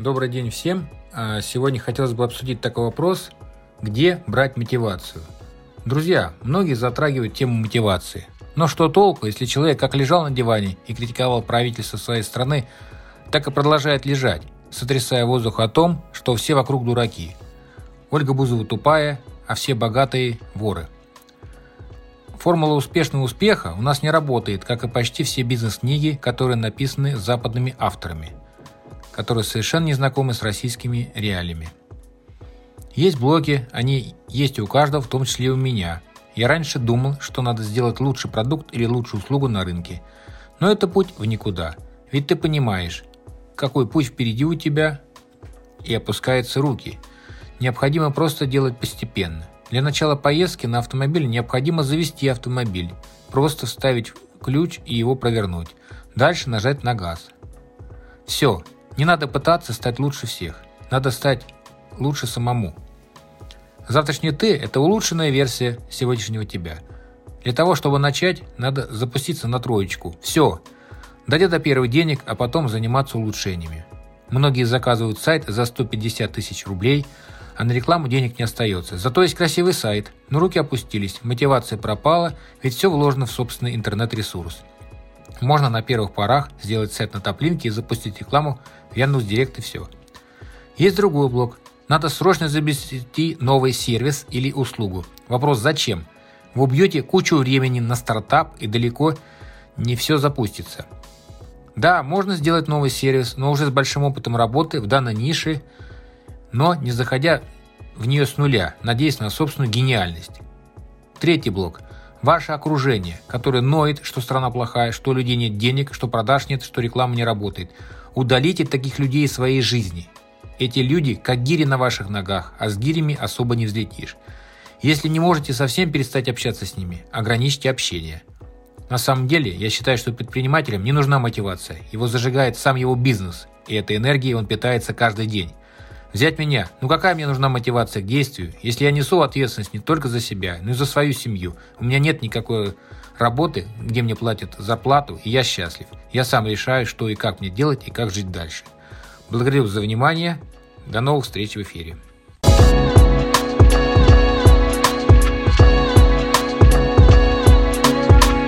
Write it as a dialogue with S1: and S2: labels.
S1: Добрый день всем. А, сегодня хотелось бы обсудить такой вопрос, где брать мотивацию. Друзья, многие затрагивают тему мотивации. Но что толку, если человек как лежал на диване и критиковал правительство своей страны, так и продолжает лежать, сотрясая воздух о том, что все вокруг дураки. Ольга Бузова тупая, а все богатые – воры. Формула успешного успеха у нас не работает, как и почти все бизнес-книги, которые написаны западными авторами, которые совершенно не знакомы с российскими реалиями. Есть блоги, они есть у каждого, в том числе и у меня. Я раньше думал, что надо сделать лучший продукт или лучшую услугу на рынке. Но это путь в никуда. Ведь ты понимаешь, какой путь впереди у тебя, и опускаются руки. Необходимо просто делать постепенно. Для начала поездки на автомобиле необходимо завести автомобиль, просто вставить ключ и его провернуть. Дальше нажать на газ. Все, не надо пытаться стать лучше всех. Надо стать лучше самому. Завтрашний ты – это улучшенная версия сегодняшнего тебя. Для того, чтобы начать, надо запуститься на троечку. Все. Дойдя до первых денег, а потом заниматься улучшениями. Многие заказывают сайт за 150 тысяч рублей – а на рекламу денег не остается. Зато есть красивый сайт, но руки опустились, мотивация пропала, ведь все вложено в собственный интернет-ресурс. Можно на первых порах сделать сайт на топлинке и запустить рекламу в Яндекс.Директ и все. Есть другой блок. Надо срочно изобрести новый сервис или услугу. Вопрос зачем? Вы убьете кучу времени на стартап и далеко не все запустится. Да, можно сделать новый сервис, но уже с большим опытом работы в данной нише – но не заходя в нее с нуля, надеясь на собственную гениальность. Третий блок. Ваше окружение, которое ноет, что страна плохая, что у людей нет денег, что продаж нет, что реклама не работает. Удалите таких людей из своей жизни. Эти люди как гири на ваших ногах, а с гирями особо не взлетишь. Если не можете совсем перестать общаться с ними, ограничьте общение. На самом деле, я считаю, что предпринимателям не нужна мотивация. Его зажигает сам его бизнес, и этой энергией он питается каждый день. Взять меня. Ну какая мне нужна мотивация к действию, если я несу ответственность не только за себя, но и за свою семью. У меня нет никакой работы, где мне платят зарплату, и я счастлив. Я сам решаю, что и как мне делать, и как жить дальше. Благодарю за внимание. До новых встреч в эфире.